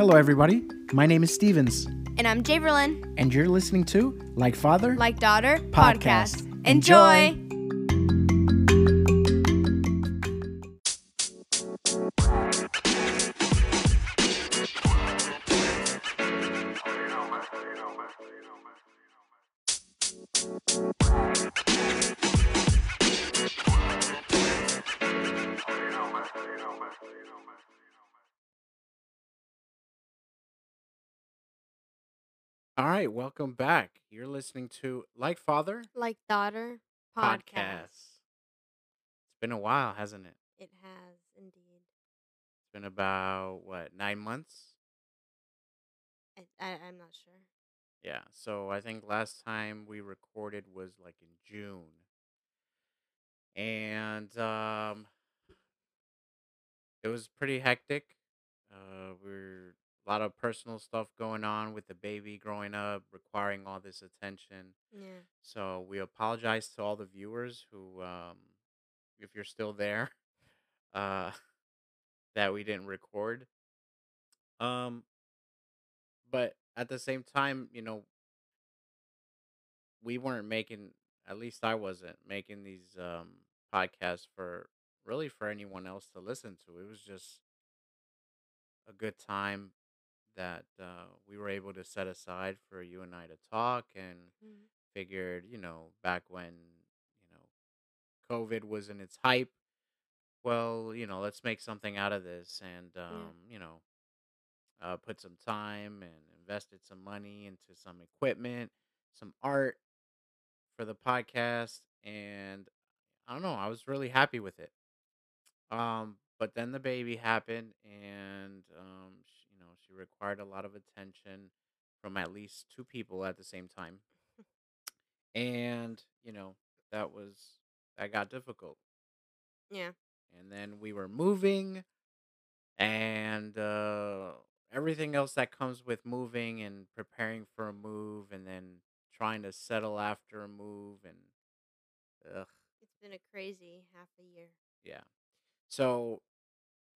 Hello, everybody. My name is Stevens, And I'm Javerlyn, and you're listening to Like Father. like daughter Podcast. podcast. Enjoy. Right, welcome back. You're listening to Like Father Like daughter podcast. podcast. It's been a while, hasn't it? It has indeed. It's been about what nine months? I, I, I'm not sure. Yeah. So I think last time we recorded was like in June, and um, it was pretty hectic. Uh, we're a lot of personal stuff going on with the baby growing up, requiring all this attention. Yeah. So we apologize to all the viewers who, um, if you're still there, uh, that we didn't record. Um, but at the same time, you know, we weren't making, at least I wasn't making these um podcasts for really for anyone else to listen to. It was just a good time that uh, we were able to set aside for you and I to talk and Mhm. figured, you know, back when, you know, COVID was in its hype, well, you know, let's make something out of this and, um, you know, uh, put some time and invested some money into some equipment, some art for the podcast. And I don't know, I was really happy with it. Um, but then the baby happened and, um, sh you know, she required a lot of attention from at least two people at the same time and you know that was that got difficult Yeah. and then we were moving and uh everything else that comes with moving and preparing for a move and then trying to settle after a move and ugh, It's been a crazy half a year. yeah so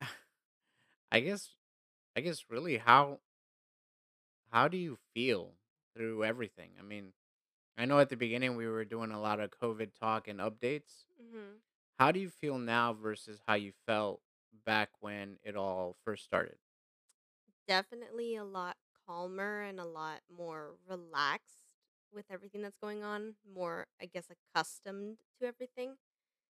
i guess i guess really how how do you feel through everything i mean i know at the beginning we were doing a lot of covid talk and updates Mm-hmm. How do you feel now versus how you felt back when it all first started? Definitely a lot calmer and a lot more relaxed with everything that's going on. More, I guess, accustomed to everything.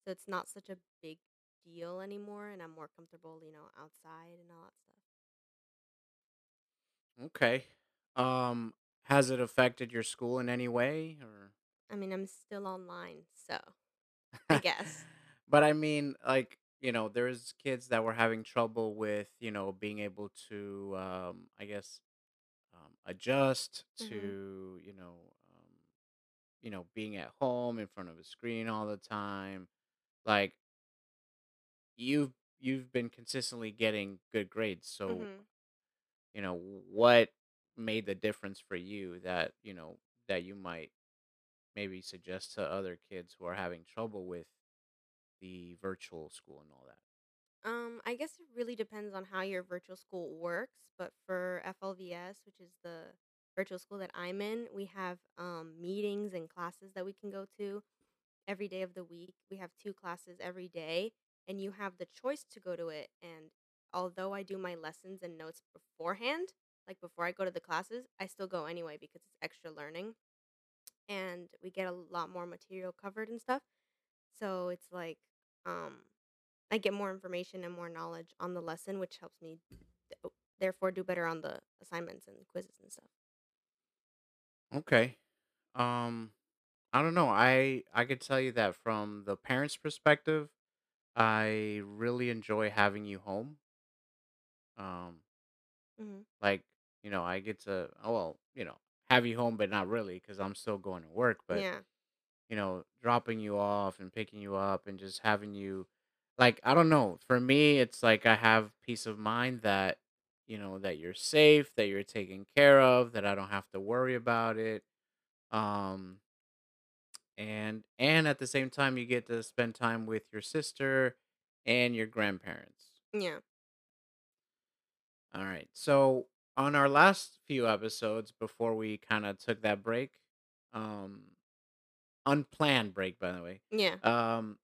So it's not such a big deal anymore, and I'm more comfortable, you know, outside and all that stuff. Okay. Um, has it affected your school in any way or I mean, I'm still online, so I guess. But I mean, like, you know, there's kids that were having trouble with, you know, being able to um I guess um adjust Mhm. to, you know, um you know, being at home in front of a screen all the time. Like you've you've been consistently getting good grades. So hmm you know what made the difference for you that you know that you might maybe suggest to other kids who are having trouble with the virtual school and all that Um, I guess it really depends on how your virtual school works, but for FLVS, which is the virtual school that I'm in, we have um, meetings and classes that we can go to every day of the week. We have two classes every day, and you have the choice to go to it. And although I do my lessons and notes beforehand, like before I go to the classes, I still go anyway because it's extra learning, and we get a lot more material covered and stuff. So it's like, um, I get more information and more knowledge on the lesson, which helps me th- therefore do better on the assignments and quizzes and stuff. okay um i don't know i i could tell you that from the parents perspective i really enjoy having you home um hmm like you know i get to oh well you know have you home but not really because i'm still going to work but Yeah. you know, dropping you off and picking you up and just having you like I don't know. For me, it's like I have peace of mind that you know that you're safe, that you're taken care of, that I don't have to worry about it. Um and and at the same time you get to spend time with your sister and your grandparents. Yeah. All right. So, on our last few episodes before we kind of took that break, um, unplanned break, by the way. Yeah. Um,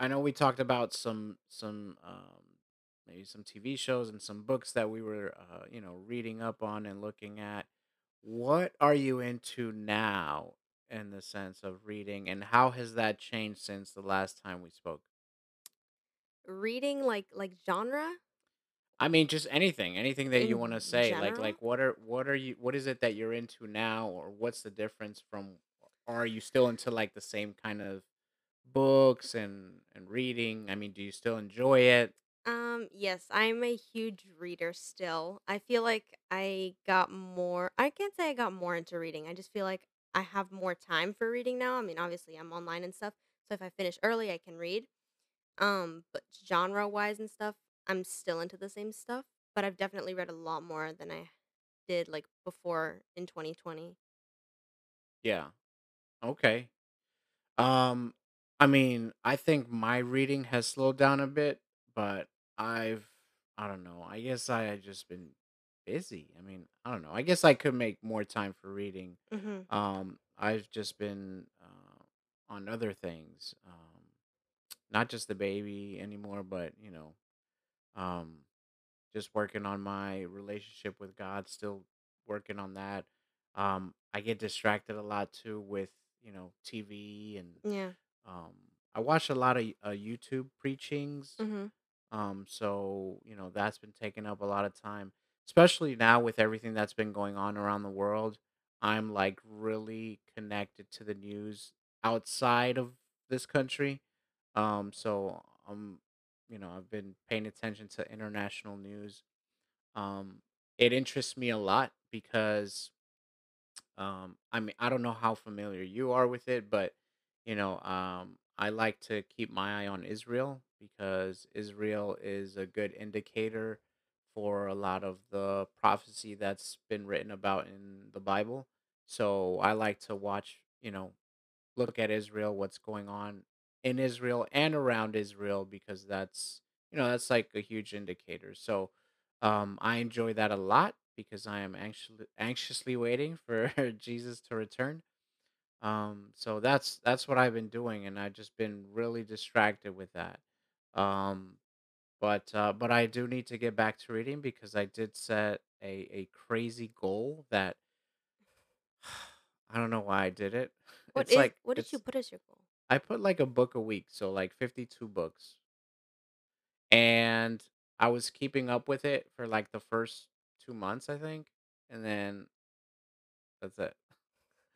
I know we talked about some some um maybe some TV shows and some books that we were uh, you know reading up on and looking at. What are you into now in the sense of reading, and how has that changed since the last time we spoke? Reading like like genre I mean, just anything, anything that you want to in say. Like, general? like what are what are you? What is it that you're into now, or what's the difference from? Are you still into like the same kind of books and and reading? I mean, do you still enjoy it? Um, yes, I'm a huge reader still. I feel like I got more I can't say I got more into reading. I just feel like I have more time for reading now. I mean, obviously I'm online and stuff. So if I finish early, I can read. Um, but genre-wise and stuff, I'm still into the same stuff, but I've definitely read a lot more than I did like before in 2020. Yeah. Okay. Um, I mean, I think my reading has slowed down a bit, but I've I don't know. I guess I had just been busy. I mean, I don't know. I guess I could make more time for reading. Mhm. Um, I've just been uh, on other things. Um, not just the baby anymore, but you know, um, just working on my relationship with God, still working on that. Um, I get distracted a lot too with, you know, TV and Yeah. um I watch a lot of uh, YouTube preachings. Mhm. Um, so, you know, that's been taking up a lot of time, especially now with everything that's been going on around the world. I'm like really connected to the news outside of this country. Um, so um, you know, I've been paying attention to international news um, it interests me a lot because um, I mean I don't know how familiar you are with it, but you know um, I like to keep my eye on Israel because Israel is a good indicator for a lot of the prophecy that's been written about in the Bible. So I like to watch, you know, look at Israel, what's going on in Israel and around Israel, because that's you know that's like a huge indicator. So um, I enjoy that a lot because I am anxiously anxiously waiting for Jesus to return. Um, so that's that's what I've been doing, and I've just been really distracted with that. Um, but uh, but I do need to get back to reading because I did set a a crazy goal that I don't know why I did it. What It's is like what did you put as your goal? I put like a book a week, so like 52 books. And I was keeping up with it for like the first 2 months, I think. And then that's it.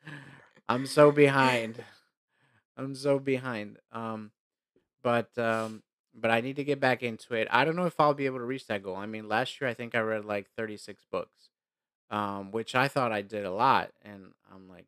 I'm so behind. I'm so behind. Um but um but I need to get back into it. I don't know if I'll be able to reach that goal. I mean, last year I think I read like 36 books. Um which I thought I did a lot and I'm like,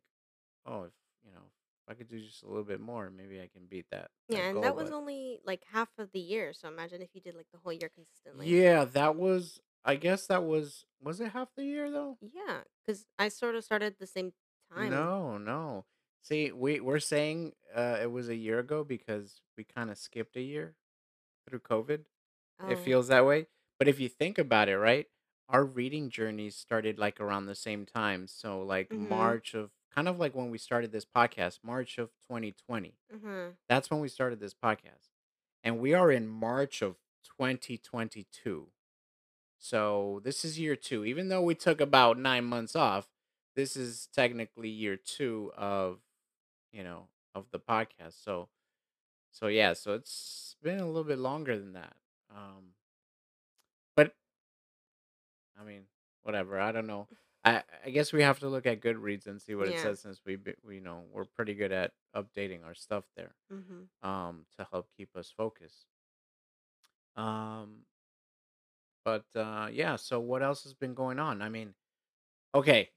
"Oh, if, you know, if I could do just a little bit more, maybe I can beat that Yeah, that and goal." that was But only like half of the year, so imagine if you did like the whole year consistently. Yeah, that was I guess that was was it half the year though? Yeah, because I sort of started the same time. No, no. See, we we're saying uh it was a year ago because we kind of skipped a year through COVID. It Oh. feels that way. But if you think about it, right? Our reading journeys started like around the same time. So like Mhm. March of kind of like when we started this podcast, March of 2020. Mhm. That's when we started this podcast. And we are in March of 2022. So this is year two. Even though we took about nine months off, this is technically year two of you know of the podcast. So so yeah, so it's been a little bit longer than that. Um, but I mean, whatever. I don't know. I I guess we have to look at Goodreads and see what it Yeah. says since we be- we you know we're pretty good at updating our stuff there. Mhm. Um, to help keep us focused. Um, but uh, yeah. So what else has been going on? I mean, okay,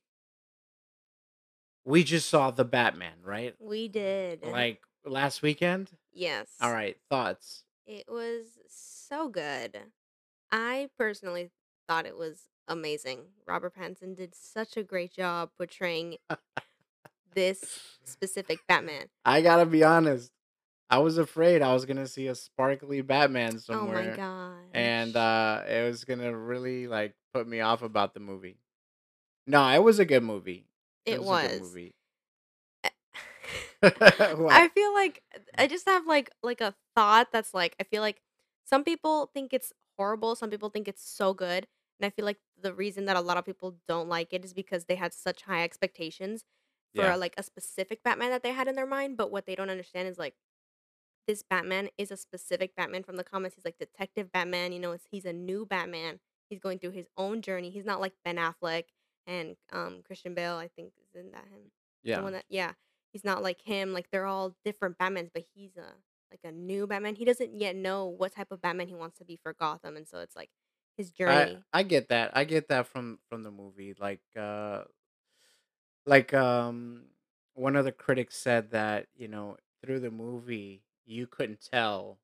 We just saw The Batman, right? We did. Like last weekend? Yes. All right, thoughts? It was so good. I personally thought it was amazing. Robert Pattinson did such a great job portraying this specific Batman. I gotta be honest. I was afraid I was gonna see a sparkly Batman Oh my somewhere, and, uh, it was gonna really, like, put me off about the movie. No, it was a good movie. It It was a good was. movie. Eh I feel like I just have, like like, a thought that's, like I feel like some people think it's horrible, some people think it's so good, and I feel like the reason that a lot of people don't like it is because they had such high expectations for, Yeah. like, a specific Batman that they had in their mind, but what they don't understand is, like, this Batman is a specific Batman from the comics, he's, like, Detective Batman, you know, it's he's a new Batman, he's going through his own journey, he's not like Ben Affleck and, um, Christian Bale, I think isn't that him? The Yeah. one that yeah, he's not like him, like, they're all different Batmans, but he's a like, a new Batman, he doesn't yet know what type of Batman he wants to be for Gotham, and so it's, like, his I journey. I get that, I get that from from the movie, like, uh like, um, one of the critics said that, you know, through the movie, you couldn't tell,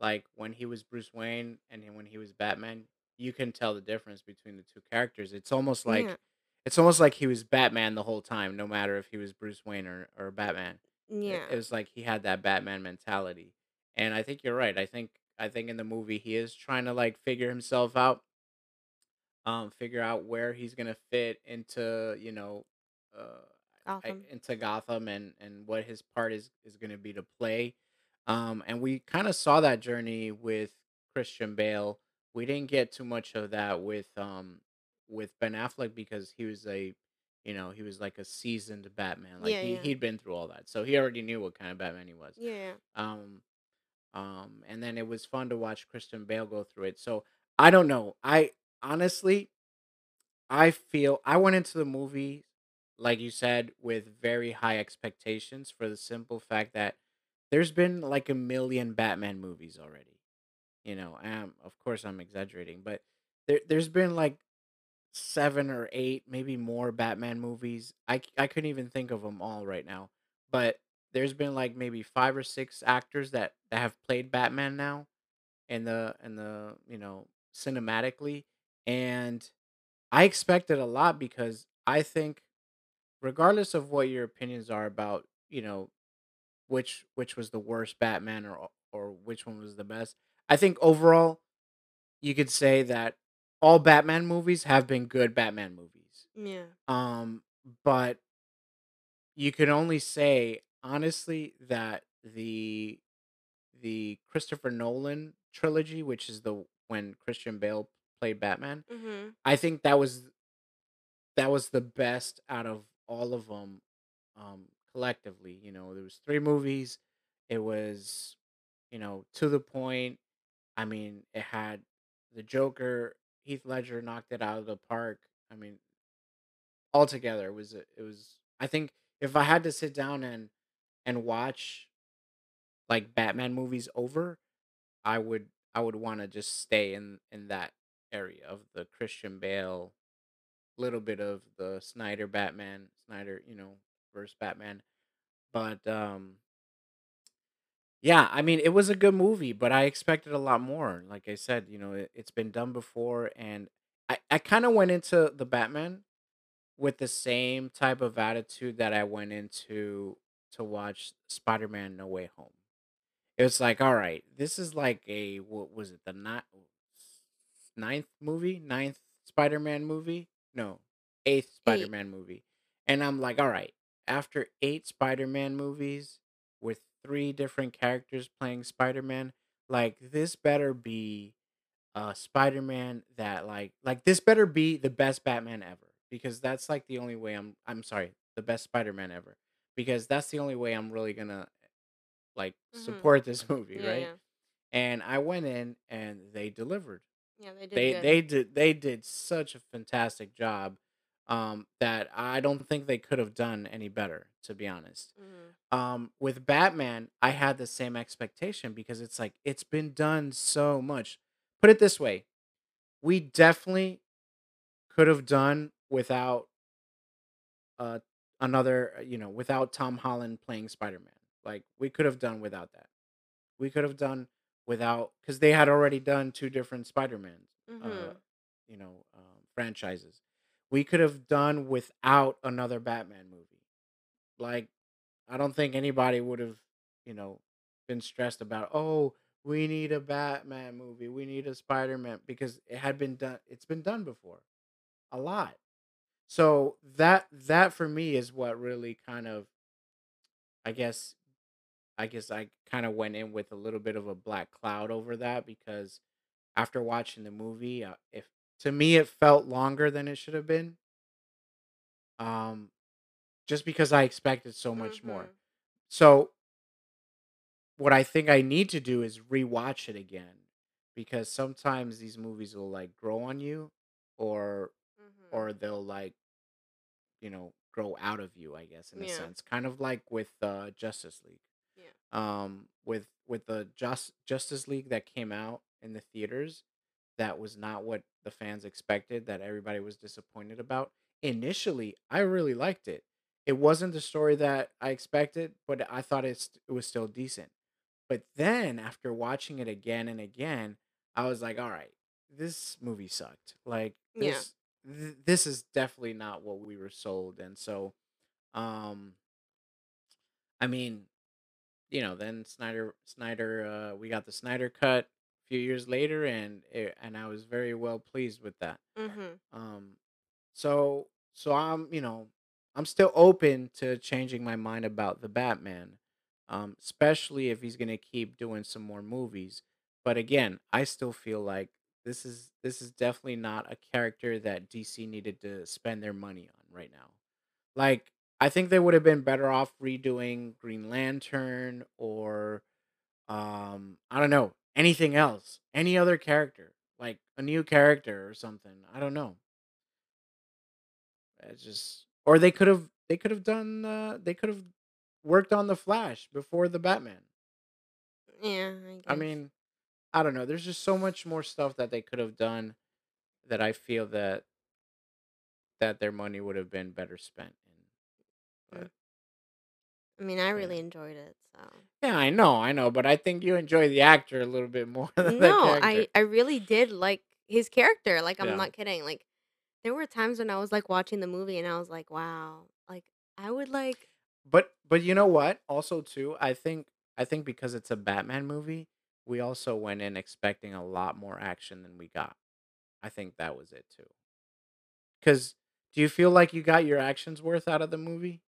like, when he was Bruce Wayne and then when he was Batman, you can tell the difference between the 2 characters, it's almost Yeah. like it's almost like he was Batman the whole time, no matter if he was Bruce Wayne or or Batman. It it was like he had that Batman mentality, and I think you're right, I think I think in the movie, he is trying to, like, figure himself out um, figure out where he's gonna fit into, you know, uh, I into Gotham and and what his part is is gonna be to play, um, and we kinda saw that journey with Christian Bale. We didn't get too much of that with, um, with Ben Affleck because he was a you know, he was like a seasoned Batman, like, Yeah, he yeah. he'd been through all that, so he already knew what kind of Batman he was. Yeah. Um um, and then it was fun to watch Christian Bale go through it, so, I don't know, I honestly I feel I went into the movie, like you said, with very high expectations for the simple fact that there's been, like, a million Batman movies already, you know, um, of course, I'm exaggerating, but there there's been, like, 7 or 8, maybe more Batman movies, I I couldn't even think of them all right now, but there's been, like, maybe 5 or 6 actors that that have played Batman now in the in the you know, cinematically, and I expected a lot because I think regardless of what your opinions are about, you know, which which was the worst Batman or or which one was the best, I think overall, you could say that all Batman movies have been good Batman movies, Yeah. um, but you could only say, honestly, that the the Christopher Nolan trilogy, which is the when Christian Bale played Batman, Mhm. I think that was that was the best out of all of 'em, um, collectively, you know, there was 3 movies, it was, you know, to the point, I mean, it had the Joker, Heath Ledger knocked it out of the park, I mean altogether, it was a it was I think if I had to sit down and and watch like, Batman movies over, I would I would wanna just stay in in that area of the Christian Bale, little bit of the Snyder Batman Snyder, you know, versus Batman, but, um yeah, I mean, it was a good movie, but I expected a lot more, like I said, you know, it it's been done before, and I I kinda went into the Batman with the same type of attitude that I went into to watch Spider-Man: No Way Home. It was like, "Alright, this is like a" what was it? The ni 9th movie? ninth Spider-Man movie? No, 8th Spider-Man movie, and I'm like, "Alright, after 8 Spider-Man movies with 3 different characters playing Spider-Man, like, this better be a Spider-Man that, like like, this better be the best Batman ever, because that's, like, the only way I'm I'm sorry, the best Spider-Man ever, because that's the only way I'm really gonna, like, Mhm. support this movie, Yeah, right?" yeah. And I went in, and they delivered. Yeah, they did They good. they did they did such a fantastic job, um, that I don't think they could have done any better, to be honest. Mhm. Um, with Batman, I had the same expectation because it's like, it's been done so much. Put it this way, we definitely could have done without uh, another, uh, you know, without Tom Holland playing Spider-Man, like, we could have done without that. We could have done without because they had already done 2 different Spider-Mans, uh, Mhm. you know, um, franchises. We could have done without another Batman movie. Like, I don't think anybody would've, you know, been stressed about, "Oh, we need a Batman movie. We need a Spider-Man," because it had been done it's been done before, a lot. So, that that for me is what really kind of I guess I guess I kinda went in with a little bit of a black cloud over that because after watching the movie, uh, if to me, it felt longer than it should have been um, just because I expected so much more. Mhm. So what I think I need to do is rewatch it again because sometimes these movies will, like, grow on you or Mhm. or they'll, like you know, grow out of you, I guess, in a Yeah. sense, kind of like with, uh, Justice League. Yeah. Um, with with the just Justice League that came out in the theaters, that was not what the fans expected, that everybody was disappointed about. Initially, I really liked it. It wasn't the story that I expected, but I thought it's it was still decent. But then after watching it again and again, I was like, "Alright, this movie sucked." Like, Yeah. this th this is definitely not what we were sold, and so, um I mean, you know, then Snyder Snyder, uh we got the Snyder cut a few years later, and eh and I was very well pleased with that. Mhm. Um, so so I'm, you know, I'm still open to changing my mind about the Batman, um, especially if he's gonna keep doing some more movies. But again, I still feel like this is this is definitely not a character that DC needed to spend their money on right now. Like, I think they would have been better off redoing Green Lantern or um, I don't know, anything else, any other character, like a new character or something. I don't know. It's just or they could've they could've done, uh they could've worked on The Flash before the Batman. Yeah, I I mean, I don't know, there's just so much more stuff that they could have done that I feel that that their money would have been better spent in, Mm. but I mean, I yeah. really enjoyed it, so Yeah, I know, I know, but I think you enjoy the actor a little bit more than No. I I really did like his character, like, I'm Yeah. not kidding, like, there were times when I was, like, watching the movie and I was like, "Wow," like, I would like But but you know what? Also too, I think I think because it's a Batman movie, we also went in expecting a lot more action than we got. I think that was it too. Cuz do you feel like you got your action's worth out of the movie?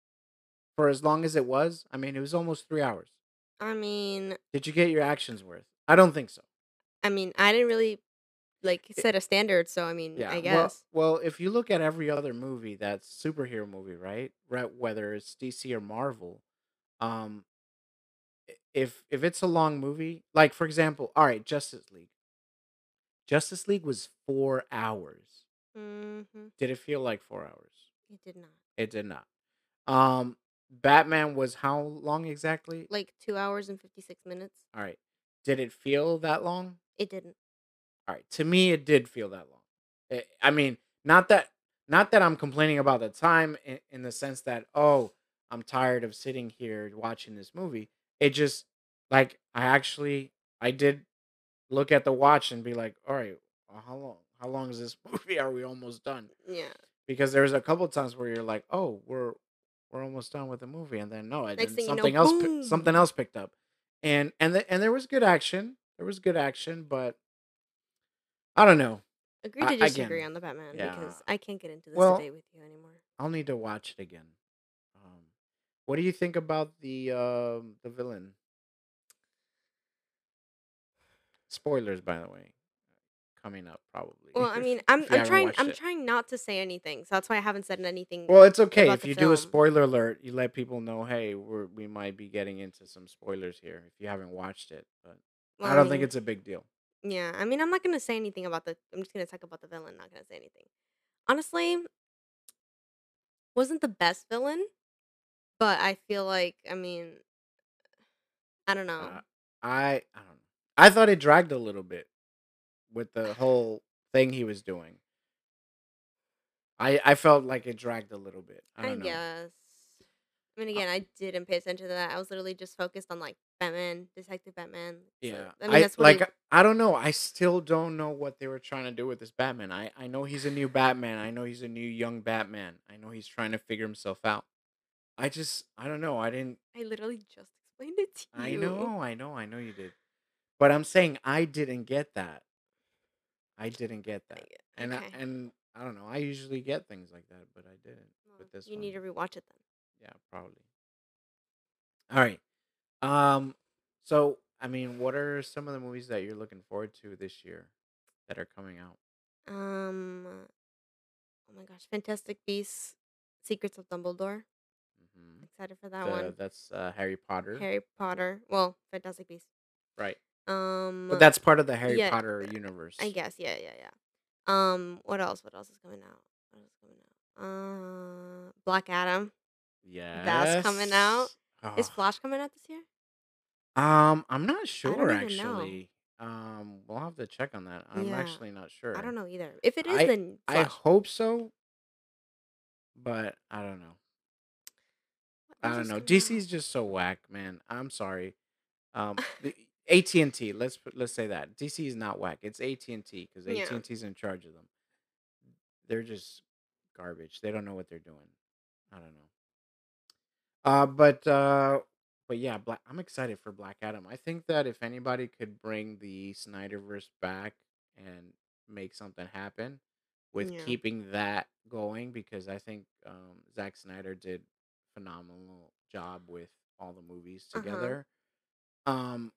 For as long as it was? I mean, it was almost 3 hours. I mean Did you get your action's worth? I don't think so. I mean, I didn't really, like, set a standard, so I mean, Yeah, I guess. well, if you look at every other movie that's superhero movie, right? Right, whether it's DC or Marvel, um if if it's a long movie like, for example, alright, Justice League. Justice League was 4 hours. Mhm. Did it feel like 4 hours? It did not. It did not. Um, Batman was how long exactly? Like, 2 hours and 56 minutes. Alright. Did it feel that long? It didn't. Alright, to me, it did feel that long. Eh, I mean, not that not that I'm complaining about the time in in the sense that, "Oh, I'm tired of sitting here watching this movie." It just like, I actually I did look at the watch and be like, "Alright, uh, how long how long is this movie? Are we almost done?" Yeah. Because there's a couple times where you're like, "Oh, we're we're almost done with the movie," and then no, and Next then thing you know, something else pi something else picked up. And and the and there was good action. There was good action, but I don't know. Agree I to disagree again on the Batman yeah. because I can't get into this Well, debate with you anymore. I'll need to watch it again. What do you think about the, um, the villain? Spoilers, by the way, coming up probably Well, I mean, I'm I'm trying I'm it. trying not to say anything, so that's why I haven't said anything Well, it's okay if you do a spoiler alert, you let people know, "Hey, we're we might be getting into some spoilers here," if you haven't watched it, but Well, I I don't think mean it's a big deal. yeah, I mean, I'm not gonna say anything about the I'm just gonna talk about the villain, not gonna say anything. Honestly wasn't the best villain, but I feel like, I mean I don't know. Uh, I I don't know. I thought it dragged a little bit with the whole thing he was doing. I I felt like it dragged a little bit. I I don't know. guess. I mean, Uh again, I didn't pay attention to that. I was literally just focused on, like, Batman, Detective Batman, so Yeah, I mean, that's like, uh, I don't know, I still don't know what they were trying to do with this Batman. I I know he's a new Batman, I know he's a new young Batman, I know he's trying to figure himself out. I just I don't know, I didn't I literally just explained it to you. I know, I know, I know you did. But I'm saying I didn't get that. I didn't get that. get And I, and I don't know. I usually get things like that, but I didn't Well, with this you one. need to rewatch it then. Yeah, probably. All right. Um so I mean, what are some of the movies that you're looking forward to this year that are coming out? Um, oh my gosh, Fantastic Beasts: Secrets of Dumbledore. Excited for that The one. that's uh, Harry Potter, Harry Potter. Well, Fantastic Beasts. right? Um, But that's part of the Harry yeah, Potter universe. I guess. Yeah, yeah, yeah. Um, what else? What else is coming out? What else is coming out? Uh, Black Adam. Yeah. That's coming out. Is Flash coming out this year? um, I'm not sure even know. actually. Um, we'll have to check on that. I'm Yeah, actually not sure. I don't know either. If it is, I then I Flash. hope so, but I don't know. I don't know. DC is just so whack, man. I'm sorry. Um, the AT and T. Let's put- let's say that DC is not whack. It's AT and T because AT and T's in charge of them. They're just garbage. They don't know what they're doing. I don't know. Uh, but uh, but yeah, Black. I'm excited for Black Adam. I think that if anybody could bring the Snyderverse back and make something happen with Yeah. keeping that going, because I think um, Zack Snyder did phenomenal job with all the movies Uh huh. together. Um,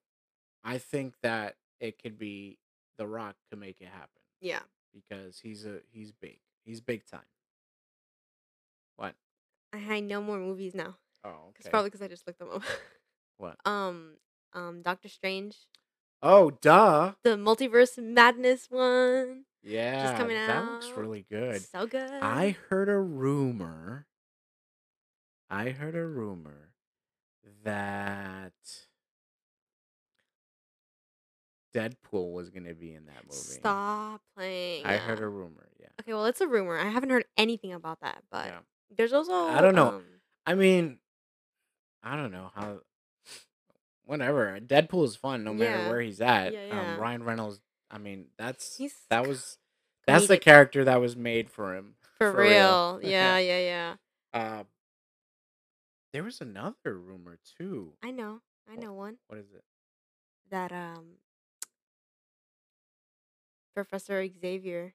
I think that it could be The Rock to make it happen Yeah. because he's a he's big. He's big time. What? I had no more movies now. Oh, Cause okay. probably because I just looked them up. What? um, um, Doctor Strange, Oh, duh. the Multiverse Madness one, Yeah, just coming that looks really good. So good. I heard a rumor. I heard a rumor that Deadpool was gonna be in that movie. Stop playing. I heard a rumor. Yeah, Okay, well, it's a rumor. I haven't heard anything about that, but yeah. there's also I don't know. um, I mean, I don't know how. Whatever. Deadpool is fun no matter yeah, where he's at. yeah, Um. Ryan Reynolds. I mean, that's He's that was that's the character that was made for him for for real. real. Yeah, yeah, yeah. uh, there was another rumor too. I know, I know one what is it? that um Professor Xavier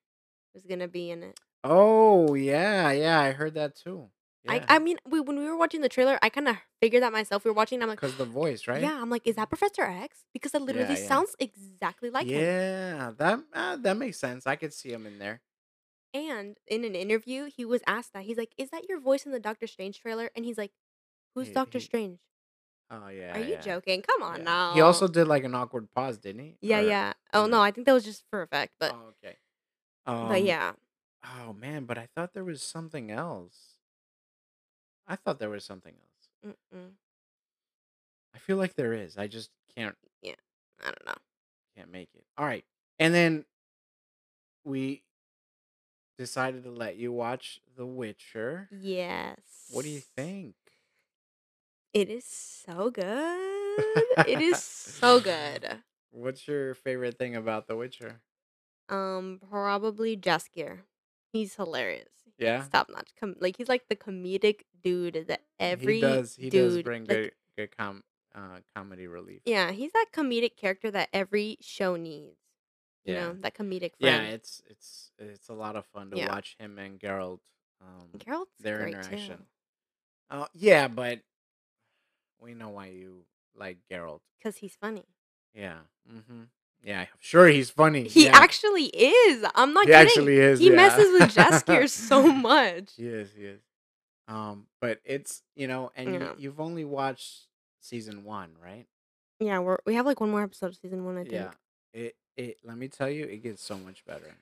was gonna be in it. Oh yeah, yeah. I heard that too. I Yeah, I mean, we when we were watching the trailer, I kind of figured that myself. We were watching, and I'm like, cause the voice, right? yeah, I'm like, is that Professor X? Because it Yeah, literally yeah, sounds exactly like him. yeah. That uh, that makes sense. I could see him in there. And in an interview, he was asked that. He's like, "Is that your voice in the Doctor Strange trailer?" And he's like, "Who's He Doctor he. Strange? Oh yeah, Are you yeah, joking? Come on yeah. He also did like an awkward pause, didn't he? Yeah, Or yeah. Oh no, no? I think that was just for effect, but Oh okay. but Um. yeah. Oh man, but I thought there was something else. I thought there was something else. Mm-mm. I feel like there is. I just can't Yeah, I don't know. can't make it. All right. And then we decided to let you watch The Witcher. Yes. What do you think? It is so good. It is so good. What's your favorite thing about The Witcher? Um, probably Jaskier. He's hilarious. Yeah, top notch. Com- like he's like the comedic dude that he every does. He does dude bring like good good com uh comedy relief. yeah, he's that comedic character that every show needs. You Yeah, know, that comedic yeah. friend. It's it's it's a lot of fun to Yeah. watch him and Geralt, um, Geralt's their great too. interaction. Uh, yeah, but we know why you like Geralt. Cause he's funny. Yeah. Mm-hmm. Yeah, I'm sure he's funny. He Yeah, actually is. I'm not he kidding. actually is. He Yeah. messes with Jaskier so much. he is. He is. Um, but it's you know, and you Yeah. you've only watched season one, right? Yeah, we're we have like one more episode of season one, I think. Yeah. It it. Let me tell you, it gets so much better.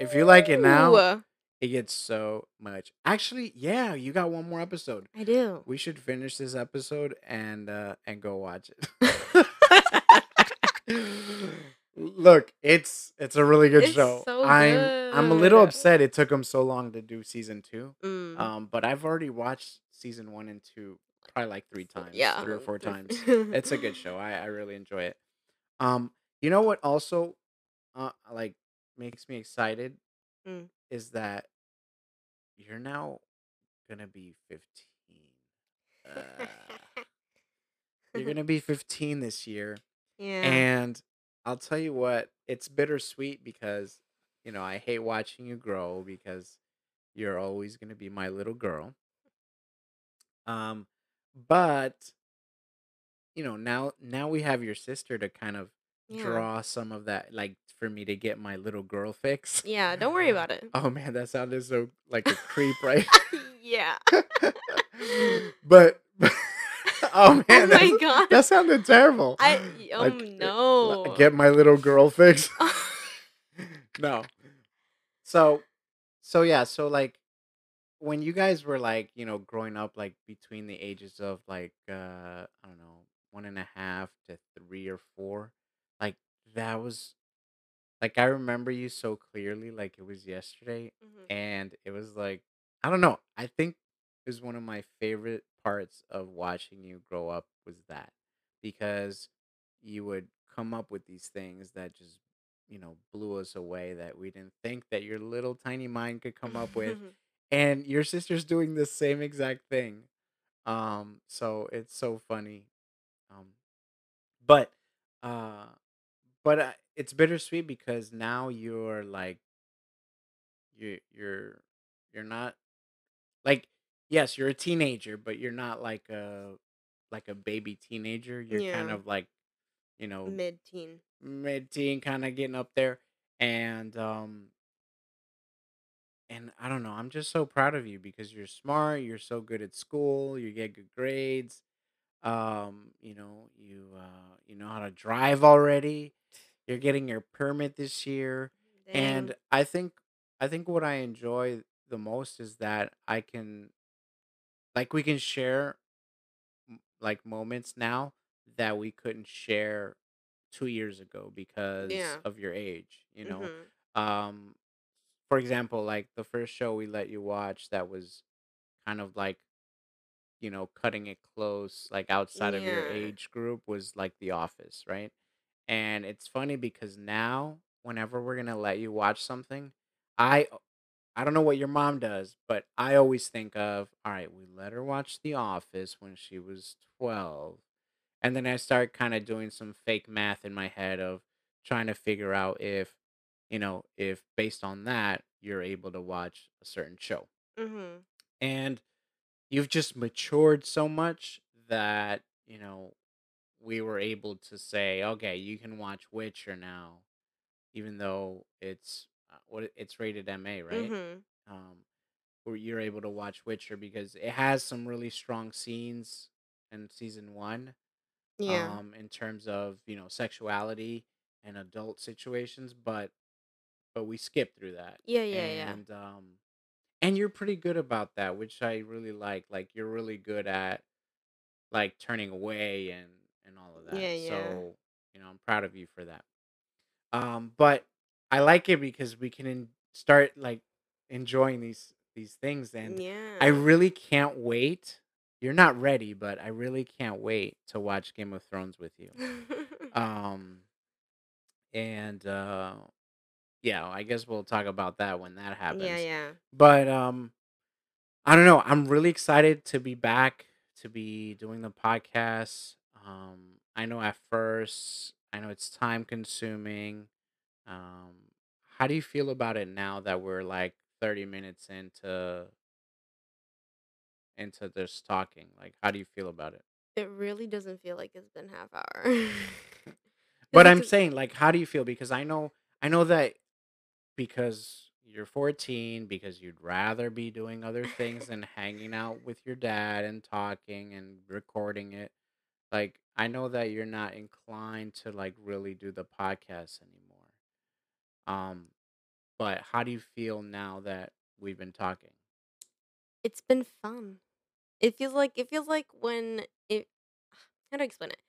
If you like it now, it gets so much. Actually, yeah, you got one more episode. I do. We should finish this episode and uh and go watch it. Look, it's it's a really good it's show. so I'm I'm a little good. upset it took them so long to do season 2. Mm. Um but I've already watched season 1 and 2 probably like 3 times, yeah, 3 or 4 times. It's a good show. I I really enjoy it. Um you know what also uh like makes me excited Mm. is that you're now going to be 15. Uh you're gonna be 15 this year, Yeah. and I'll tell you what, it's bittersweet because you know I hate watching you grow because you're always gonna be my little girl. Um, but you know now now we have your sister to kind of Yeah. draw some of that, like for me to get my little girl fix. Yeah, don't worry about it. Oh man, that sounded so like a creep, right? Yeah. but, oh Oh man, that's, my god. that sounded terrible. I oh, Like uh, no. get my little girl fix. no. So so yeah, so like when you guys were like, you know, growing up like between the ages of like uh I don't know, one and a half to three or four, like that was like I remember you so clearly, like it was yesterday, Mhm. and it was like I don't know. I think it was one of my favorite parts of watching you grow up was that because you would come up with these things that just you know blew us away that we didn't think that your little tiny mind could come up with and your sister's doing the same exact thing um so it's so funny um but but uh, it's bittersweet because now you're like you you're you're not like yes you're a teenager but you're not like a like a baby teenager you're kind Yeah. of like you know Mid-teen. mid-teen kind of getting up there and um and i don't know i'm just so proud of you because you're smart you're so good at school you get good grades um you know you uh you know how to drive already you're getting your permit this year Dang. and i think i think what i enjoy the most is that i can like we can share m- like moments now that we couldn't share two years ago because Yeah. of your age you know Mhm. um for example like the first show we let you watch that was kind of like you know cutting it close like outside of your Yeah. age group was like the office right and it's funny because now whenever we're gonna let you watch something i i don't know what your mom does but i always think of all right we let her watch the office when she was 12 and then I start kind of doing some fake math in my head of trying to figure out if, you know, if based on that, you're able to watch a certain show. Mhm. And you've just matured so much that, you know, we were able to say, okay, you can watch Witcher now, even though it's uh, what it- it's rated MA, right? Mhm. Um, where you're able to watch Witcher because it has some really strong scenes in season one Yeah. um in terms of you know sexuality and adult situations but but we skip through that Yeah, yeah, yeah. and um and you're pretty good about that which i really like like you're really good at like turning away and and all of that Yeah, yeah. so you know i'm proud of you for that um but i like it because we can en- start like enjoying these these things and yeah, i Yeah. really can't wait you're not ready but i really can't wait to watch game of thrones with you um, and uh, yeah, I guess we'll talk about that when that happens. yeah. Yeah. But um, I don't know. I'm really excited to be back to be doing the podcast. Um, I know at first, I know it's time consuming. Um, how do you feel about it now that we're like 30 minutes into into this talking? Like, how do you feel about it? It really doesn't feel like it's been half hour. But I'm saying, like, how do you feel? Because I know, I know that because you're 14 because you'd rather be doing other things than hanging out with your dad and talking and recording it like i know that you're not inclined to like really do the podcast anymore um but how do you feel now that we've been talking it's been fun. It feels like it feels like when it how do i explain it?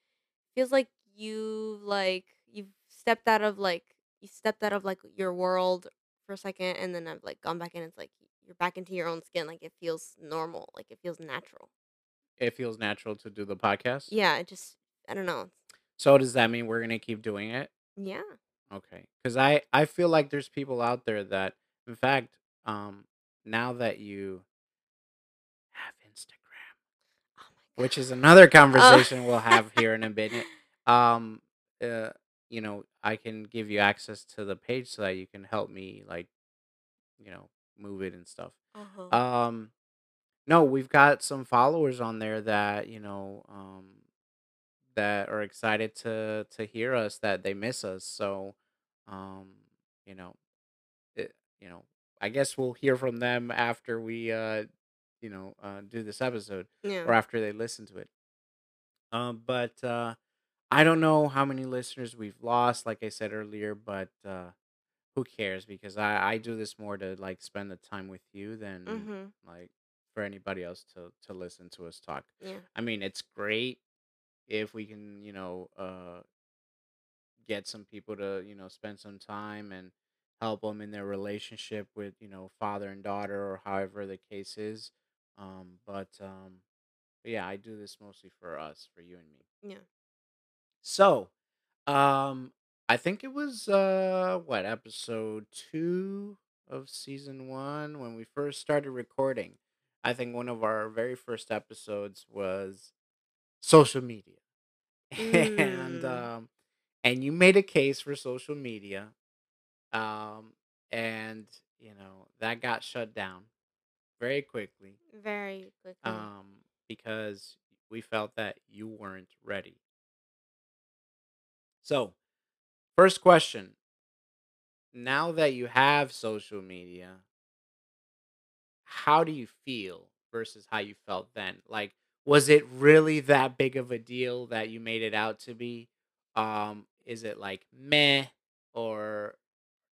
Feels like you like you've stepped out of like you stepped out of like your world for a second and then I've like gone back in. It's like you're back into your own skin. Like it feels normal. Like it feels natural. it feels natural to do the podcast Yeah, it just I don't know. so does that mean we're gonna keep doing it Yeah. okay because i i feel like there's people out there that in fact um now that you have instagram Oh which is another Oh. conversation we'll have here in a minute. Um, uh, you know, I can give you access to the page so that you can help me, like, you know, move it and stuff. Uh-huh. Um, no, we've got some followers on there that you know, um, that are excited to to hear us that they miss us. So, um, you know, it, you know, I guess we'll hear from them after we, uh, you know, uh, do this episode Yeah. or after they listen to it. Um, but uh, I don't know how many listeners we've lost, like I said earlier, but uh, who cares? Because I I do this more to like spend the time with you than Mhm. like for anybody else to to listen to us talk. Yeah. I mean, it's great if we can, you know, uh, get some people to, you know, spend some time and help them in their relationship with, you know, father and daughter or however the case is. Um, but um, but yeah, I do this mostly for us, for you and me. Yeah. So, um, I think it was uh what episode two of season one when we first started recording. I think one of our very first episodes was social media, and Mm. um, and you made a case for social media, um, and you know that got shut down very quickly, Very quickly. um, because we felt that you weren't ready. So, first question: now that you have social media, how do you feel versus how you felt then? Like, was it really that big of a deal that you made it out to be? Um, is it like meh, or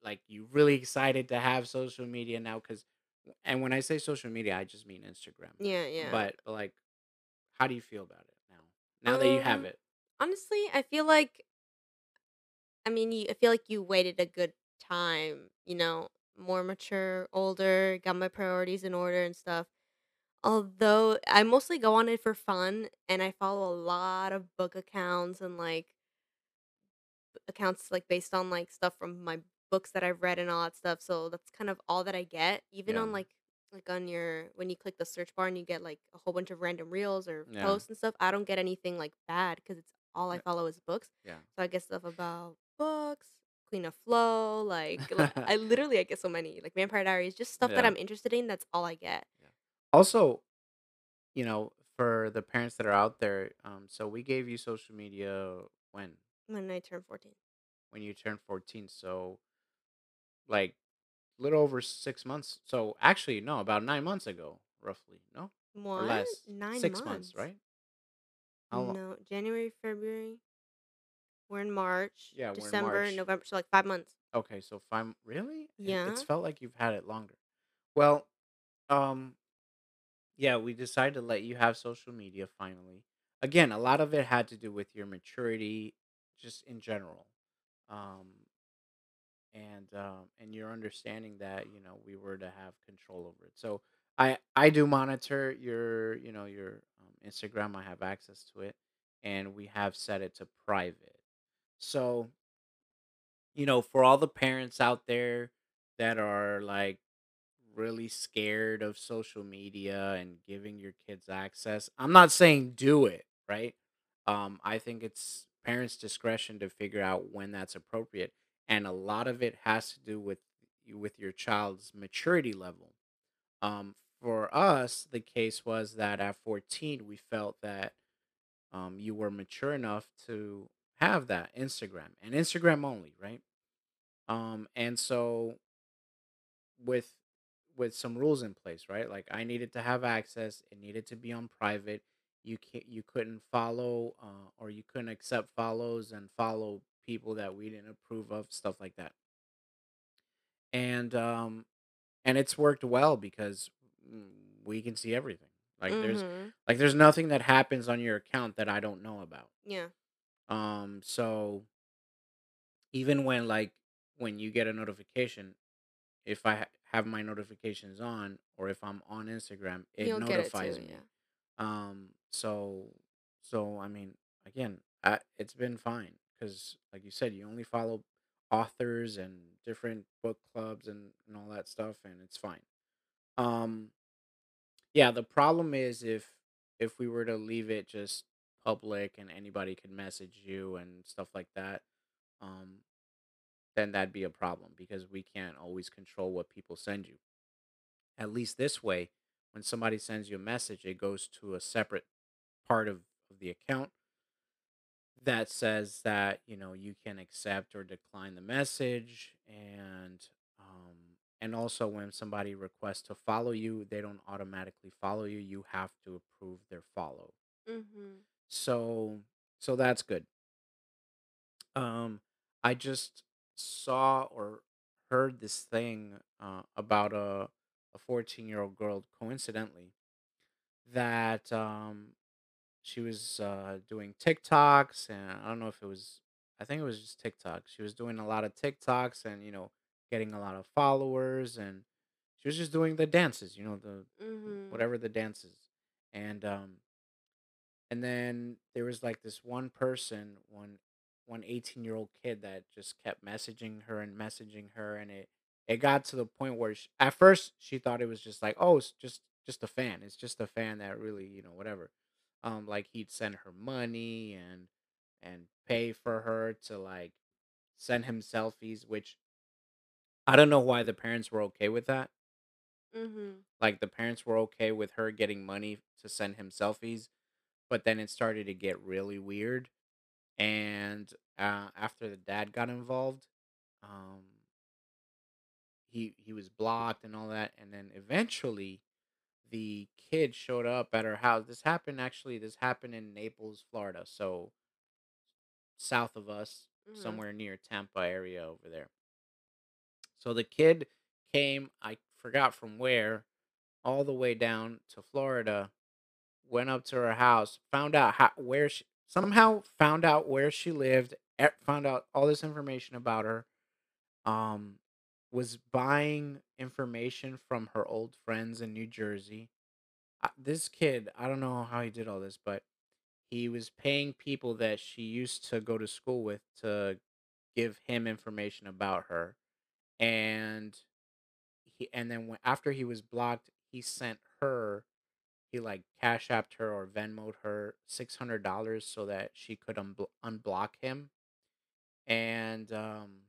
like you really excited to have social media now? Because, and when I say social media, I just mean Instagram. Yeah, yeah. But like, how do you feel about it now? Now that you have Um, it, honestly, I feel like I mean, you I feel like you waited a good time, you know, more mature, older, got my priorities in order and stuff. Although I mostly go on it for fun and I follow a lot of book accounts and like accounts like based on like stuff from my books that I've read and all that stuff. So that's kind of all that I get. Even yeah, on like like on your when you click the search bar and you get like a whole bunch of random reels or yeah, posts and stuff, I don't get anything like bad because it's all I yeah, follow is books. yeah. So I get stuff about books, Queen of Flow, like li- I literally I get so many like Vampire Diaries, just stuff that yeah. I'm interested in. That's all I get yeah. Also, you know, for the parents that are out there, um, so we gave you social media when when I turned fourteen. when you turned 14, so like a little over six months. So actually, no, about nine months ago, roughly, no, more or less, Nine six months, months? right? How long? No, January, February. We're in March, Yeah, December, March. November, so like 5 months. Okay, so five. Really? It, it's felt like you've had it longer. Well, um, yeah, we decided to let you have social media finally. Again, a lot of it had to do with your maturity, just in general. Um, and um and your understanding that you know we were to have control over it so i i do monitor your you know your um, instagram i have access to it and we have set it to private so you know for all the parents out there that are like really scared of social media and giving your kids access i'm not saying do it right? Um i think it's parents discretion to figure out when that's appropriate and a lot of it has to do with with your child's maturity level. Um for us the case was that at 14 we felt that um you were mature enough to have that instagram and instagram only right um and so with with some rules in place, right? Like I needed to have access. It needed to be on private. You can't, you couldn't follow, uh, or you couldn't accept follows and follow people that we didn't approve of, stuff like that. And um, and it's worked well because we can see everything. Like there's, Mhm. like there's nothing that happens on your account that I don't know about. Yeah. Um, so even when like when you get a notification, if I ha- have my notifications on or if I'm on Instagram, it You'll get it too, notifies me. yeah. Um, so so I mean, again, I, it's been fine because, like you said, you only follow authors and different book clubs and and all that stuff, and it's fine. Um, yeah, the problem is if if we were to leave it just public and anybody could message you and stuff like that, um, then that'd be a problem because we can't always control what people send you. At least this way, when somebody sends you a message, it goes to a separate part of, of the account that says that you know you can accept or decline the message and um and also when somebody requests to follow you they don't automatically follow you you have to approve their follow Mhm. So so that's good um i just saw or heard this thing uh, about a a 14 year old girl coincidentally that um she was uh, doing TikToks, and I don't know if it was, I think it was just TikTok. She was doing a lot of TikToks and, you know, getting a lot of followers, and she was just doing the dances, you know, the Mhm. whatever the dances. And um and then there was like this one person, one one 18 year old kid that just kept messaging her and messaging her and it it got to the point where she, at first she thought it was just like oh it's just just a fan. It's just a fan that really you know whatever. Um like he'd send her money and and pay for her to like send him selfies which i don't know why the parents were okay with that. Mhm. like the parents were okay with her getting money to send him selfies but then it started to get really weird and uh, after the dad got involved um he he was blocked and all that and then eventually the kid showed up at her house this happened actually this happened in naples florida so south of us Mhm. somewhere near tampa area over there so the kid came i forgot from where all the way down to florida went up to her house found out how where she somehow found out where she lived found out all this information about her um was buying information from her old friends in New Jersey. This kid, I don't know how he did all this, but he was paying people that she used to go to school with to give him information about her. And he and then after he was blocked, he sent her he like cash apped her or Venmoed her $600 so that she could unblo- unblock him. And um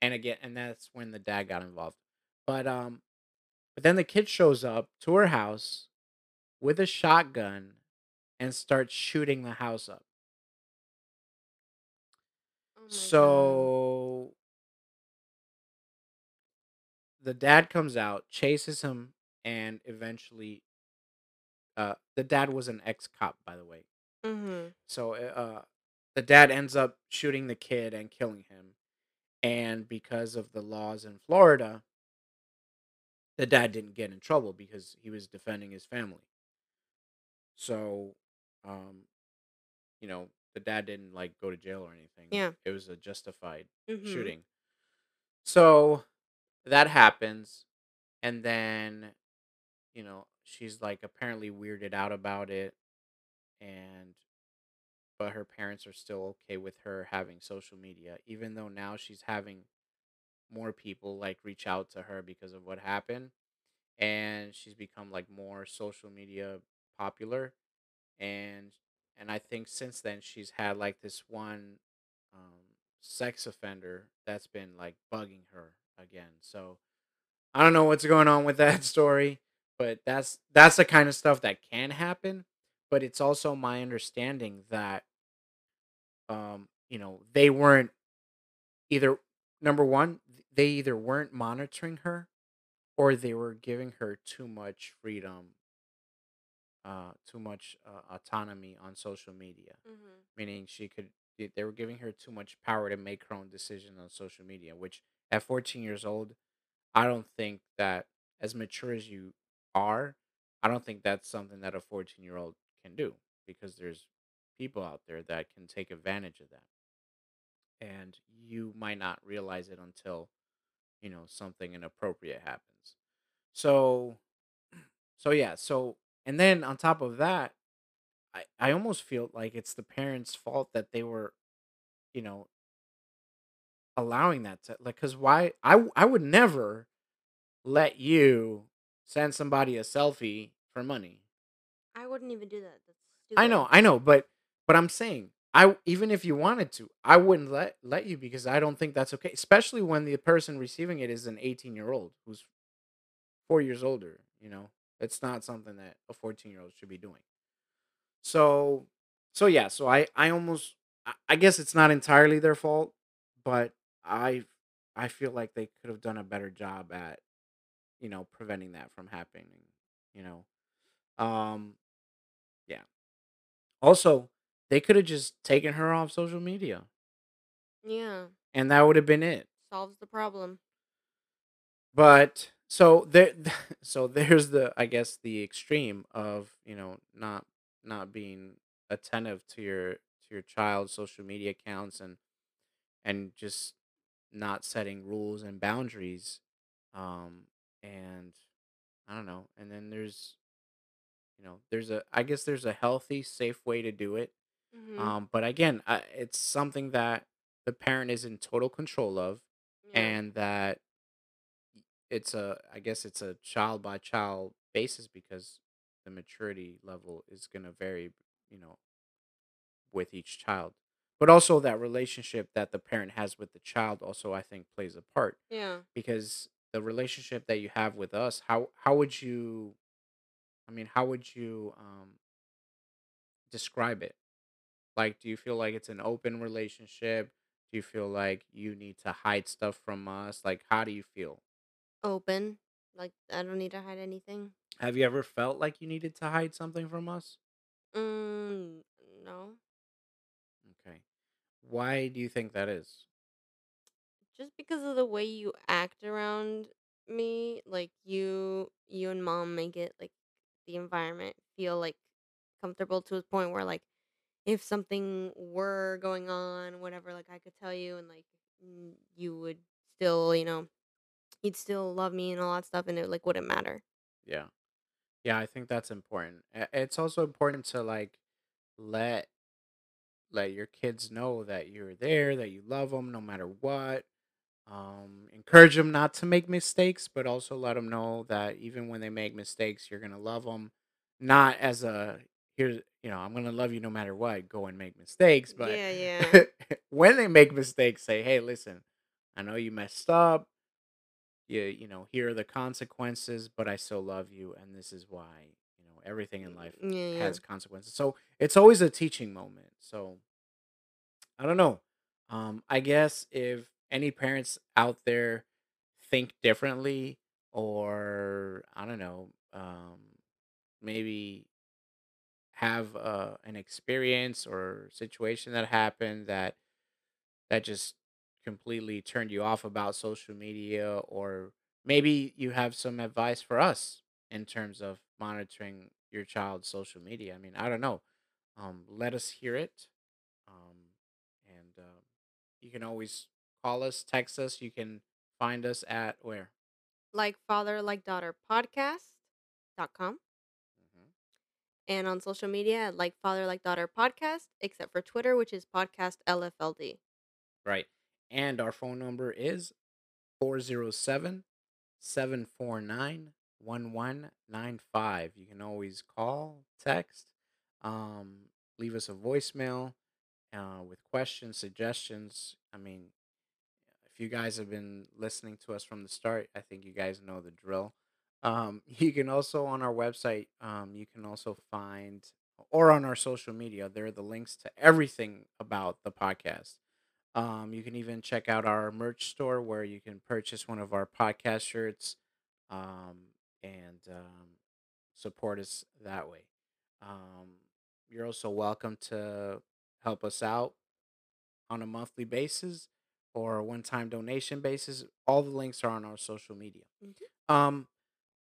and again and that's when the dad got involved. But um But then the kid shows up to her house with a shotgun and starts shooting the house up. Oh my god. So the dad comes out, chases him, and eventually, uh, the dad was an ex cop, by the way. Mhm. So, uh, uh, the dad ends up shooting the kid and killing him. And because of the laws in Florida, the dad didn't get in trouble because he was defending his family. So, um, you know, the dad didn't like go to jail or anything. Yeah. It was a justified Mhm. shooting. So that happens, and then you know she's like apparently weirded out about it, and but her parents are still okay with her having social media, even though now she's having more people like reach out to her because of what happened, and she's become like more social media popular and and I think since then she's had like this one um sex offender that's been like bugging her again. So I don't know what's going on with that story, but that's that's the kind of stuff that can happen, but it's also my understanding that um you know, they weren't either number 1, they either weren't monitoring her or they were giving her too much freedom uh, too much uh, autonomy on social media, Mhm. meaning she could. They were giving her too much power to make her own decisions on social media. Which, at 14 years old, I don't think that as mature as you are, I don't think that's something that a 14 year old can do because there's people out there that can take advantage of that, and you might not realize it until you know something inappropriate happens. So, so yeah, so and then on top of that I I almost feel like it's the parents' fault that they were, you know, allowing that to like cuz why I, I would never let you send somebody a selfie for money. I wouldn't even do that. That's I know. I know, but but I'm saying I even if you wanted to, I wouldn't let let you because I don't think that's okay, especially when the person receiving it is an 18 year old who's four years older. You know, it's not something that a 14 year old should be doing. So so yeah, so I I almost I I guess it's not entirely their fault, but I I feel like they could have done a better job at you know preventing that from happening. You know, um, yeah. Also, they could have just taken her off social media, Yeah, and that would have been it. solves the problem. But so there, so there's the I guess the extreme of you know not not being attentive to your to your child's social media accounts and and just not setting rules and boundaries. Um, and I don't know. And then there's you know there's a I guess there's a healthy, safe way to do it. Mhm. Um, but again, uh, it's something that the parent is in total control of, Yeah. and that it's a I guess it's a child by child basis because the maturity level is going to vary, you know, with each child. But also that relationship that the parent has with the child also I think plays a part Yeah. because the relationship that you have with us, how how would you I mean, how would you um describe it? Like do you feel like it's an open relationship? Do you feel like you need to hide stuff from us? Like how do you feel? Open. Like I don't need to hide anything. Have you ever felt like you needed to hide something from us? Mm, no. Okay. Why do you think that is? Just because of the way you act around me, like you you and mom make it like the environment feel like comfortable to a point where like if something were going on, whatever, like I could tell you and like you would still, you know, you'd still love me and all that stuff and it like wouldn't matter. Yeah. Yeah, I think that's important. It's also important to like let let your kids know that you're there, that you love them no matter what. Um, encourage them not to make mistakes, but also let them know that even when they make mistakes, you're gonna love them. Not as a here's you know I'm gonna love you no matter what. Go and make mistakes, but Yeah, yeah. when they make mistakes, say, hey, listen, I know you messed up. You you know here are the consequences, but I still love you, and this is why you know everything in life Yeah, has consequences. So it's always a teaching moment. So I don't know. Um, I guess if any parents out there think differently, or I don't know, um, maybe have uh, an experience or situation that happened that that just completely turned you off about social media, or maybe you have some advice for us in terms of monitoring your child's social media. I mean, I don't know. Um, let us hear it. Um, and uh, you can always call us, text us. You can find us at where? Like father, like daughter podcast dot com hmm and on social media at like father, like daughter podcast, except for Twitter, which is podcast LFLD. Right. And our phone number is 407 749 1195. You can always call, text, um, leave us a voicemail uh, with questions, suggestions. I mean, if you guys have been listening to us from the start, I think you guys know the drill. Um, you can also on our website, um, you can also find, or on our social media, there are the links to everything about the podcast. Um, you can even check out our merch store where you can purchase one of our podcast shirts um, and um, support us that way. Um, you're also welcome to help us out on a monthly basis or a one-time donation basis. All the links are on our social media. Mhm. Um,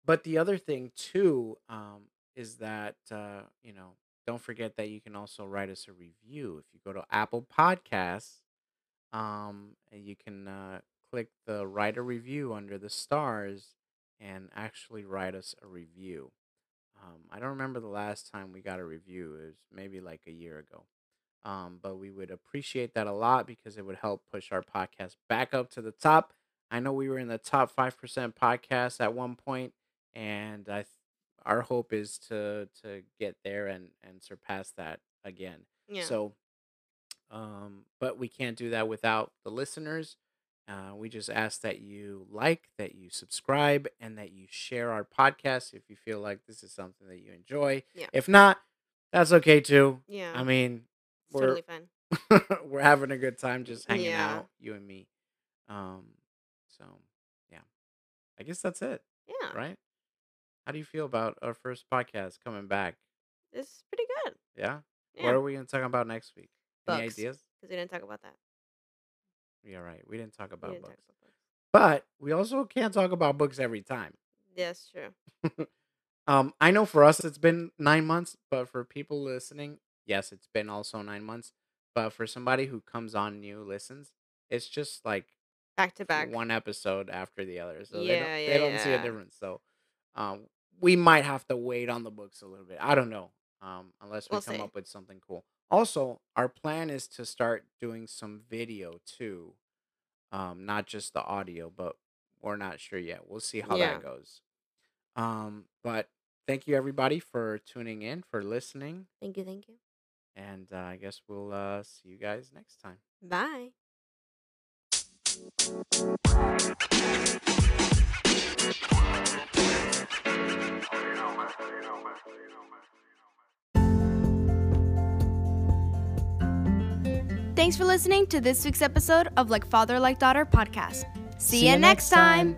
but the other thing too um, is that uh, you know don't forget that you can also write us a review if you go to Apple Podcasts. Um, and you can uh, click the write a review under the stars and actually write us a review. Um, I don't remember the last time we got a review. It was maybe like a year ago. Um, but we would appreciate that a lot because it would help push our podcast back up to the top. I know we were in the top 5% podcast at one point, and I, th- our hope is to to get there and and surpass that again. Yeah. So, um, but we can't do that without the listeners. Uh, we just ask that you like, that you subscribe, and that you share our podcast if you feel like this is something that you enjoy. Yeah. If not, that's okay too. Yeah. I mean, it's we're totally fine. we're having a good time just hanging Yeah. out, you and me. Um, so yeah, I guess that's it, Yeah. right? How do you feel about our first podcast coming back? It's pretty good. Yeah. What are we gonna talk about next week? Any ideas? Because we didn't talk about that. Yeah, right. We didn't talk about didn't talk books, about books. but we also can't talk about books every time. That's true. um, I know for us it's been nine months, but for people listening, yes, it's been also nine months. But for somebody who comes on new listens, it's just like Back to back. one episode after the other, so they don't, yeah, they don't see a difference. So, um, we might have to wait on the books a little bit. I don't know, um, unless we We'll come see. up with something cool. Also, our plan is to start doing some video too, um, not just the audio, but we're not sure yet. We'll see how Yeah. that goes. Um, but thank you everybody for tuning in, for listening, Thank you. Thank you. And uh, I guess we'll uh, see you guys next time. Bye. Thanks for listening to this week's episode of Like Father Like Daughter podcast. See, you next time.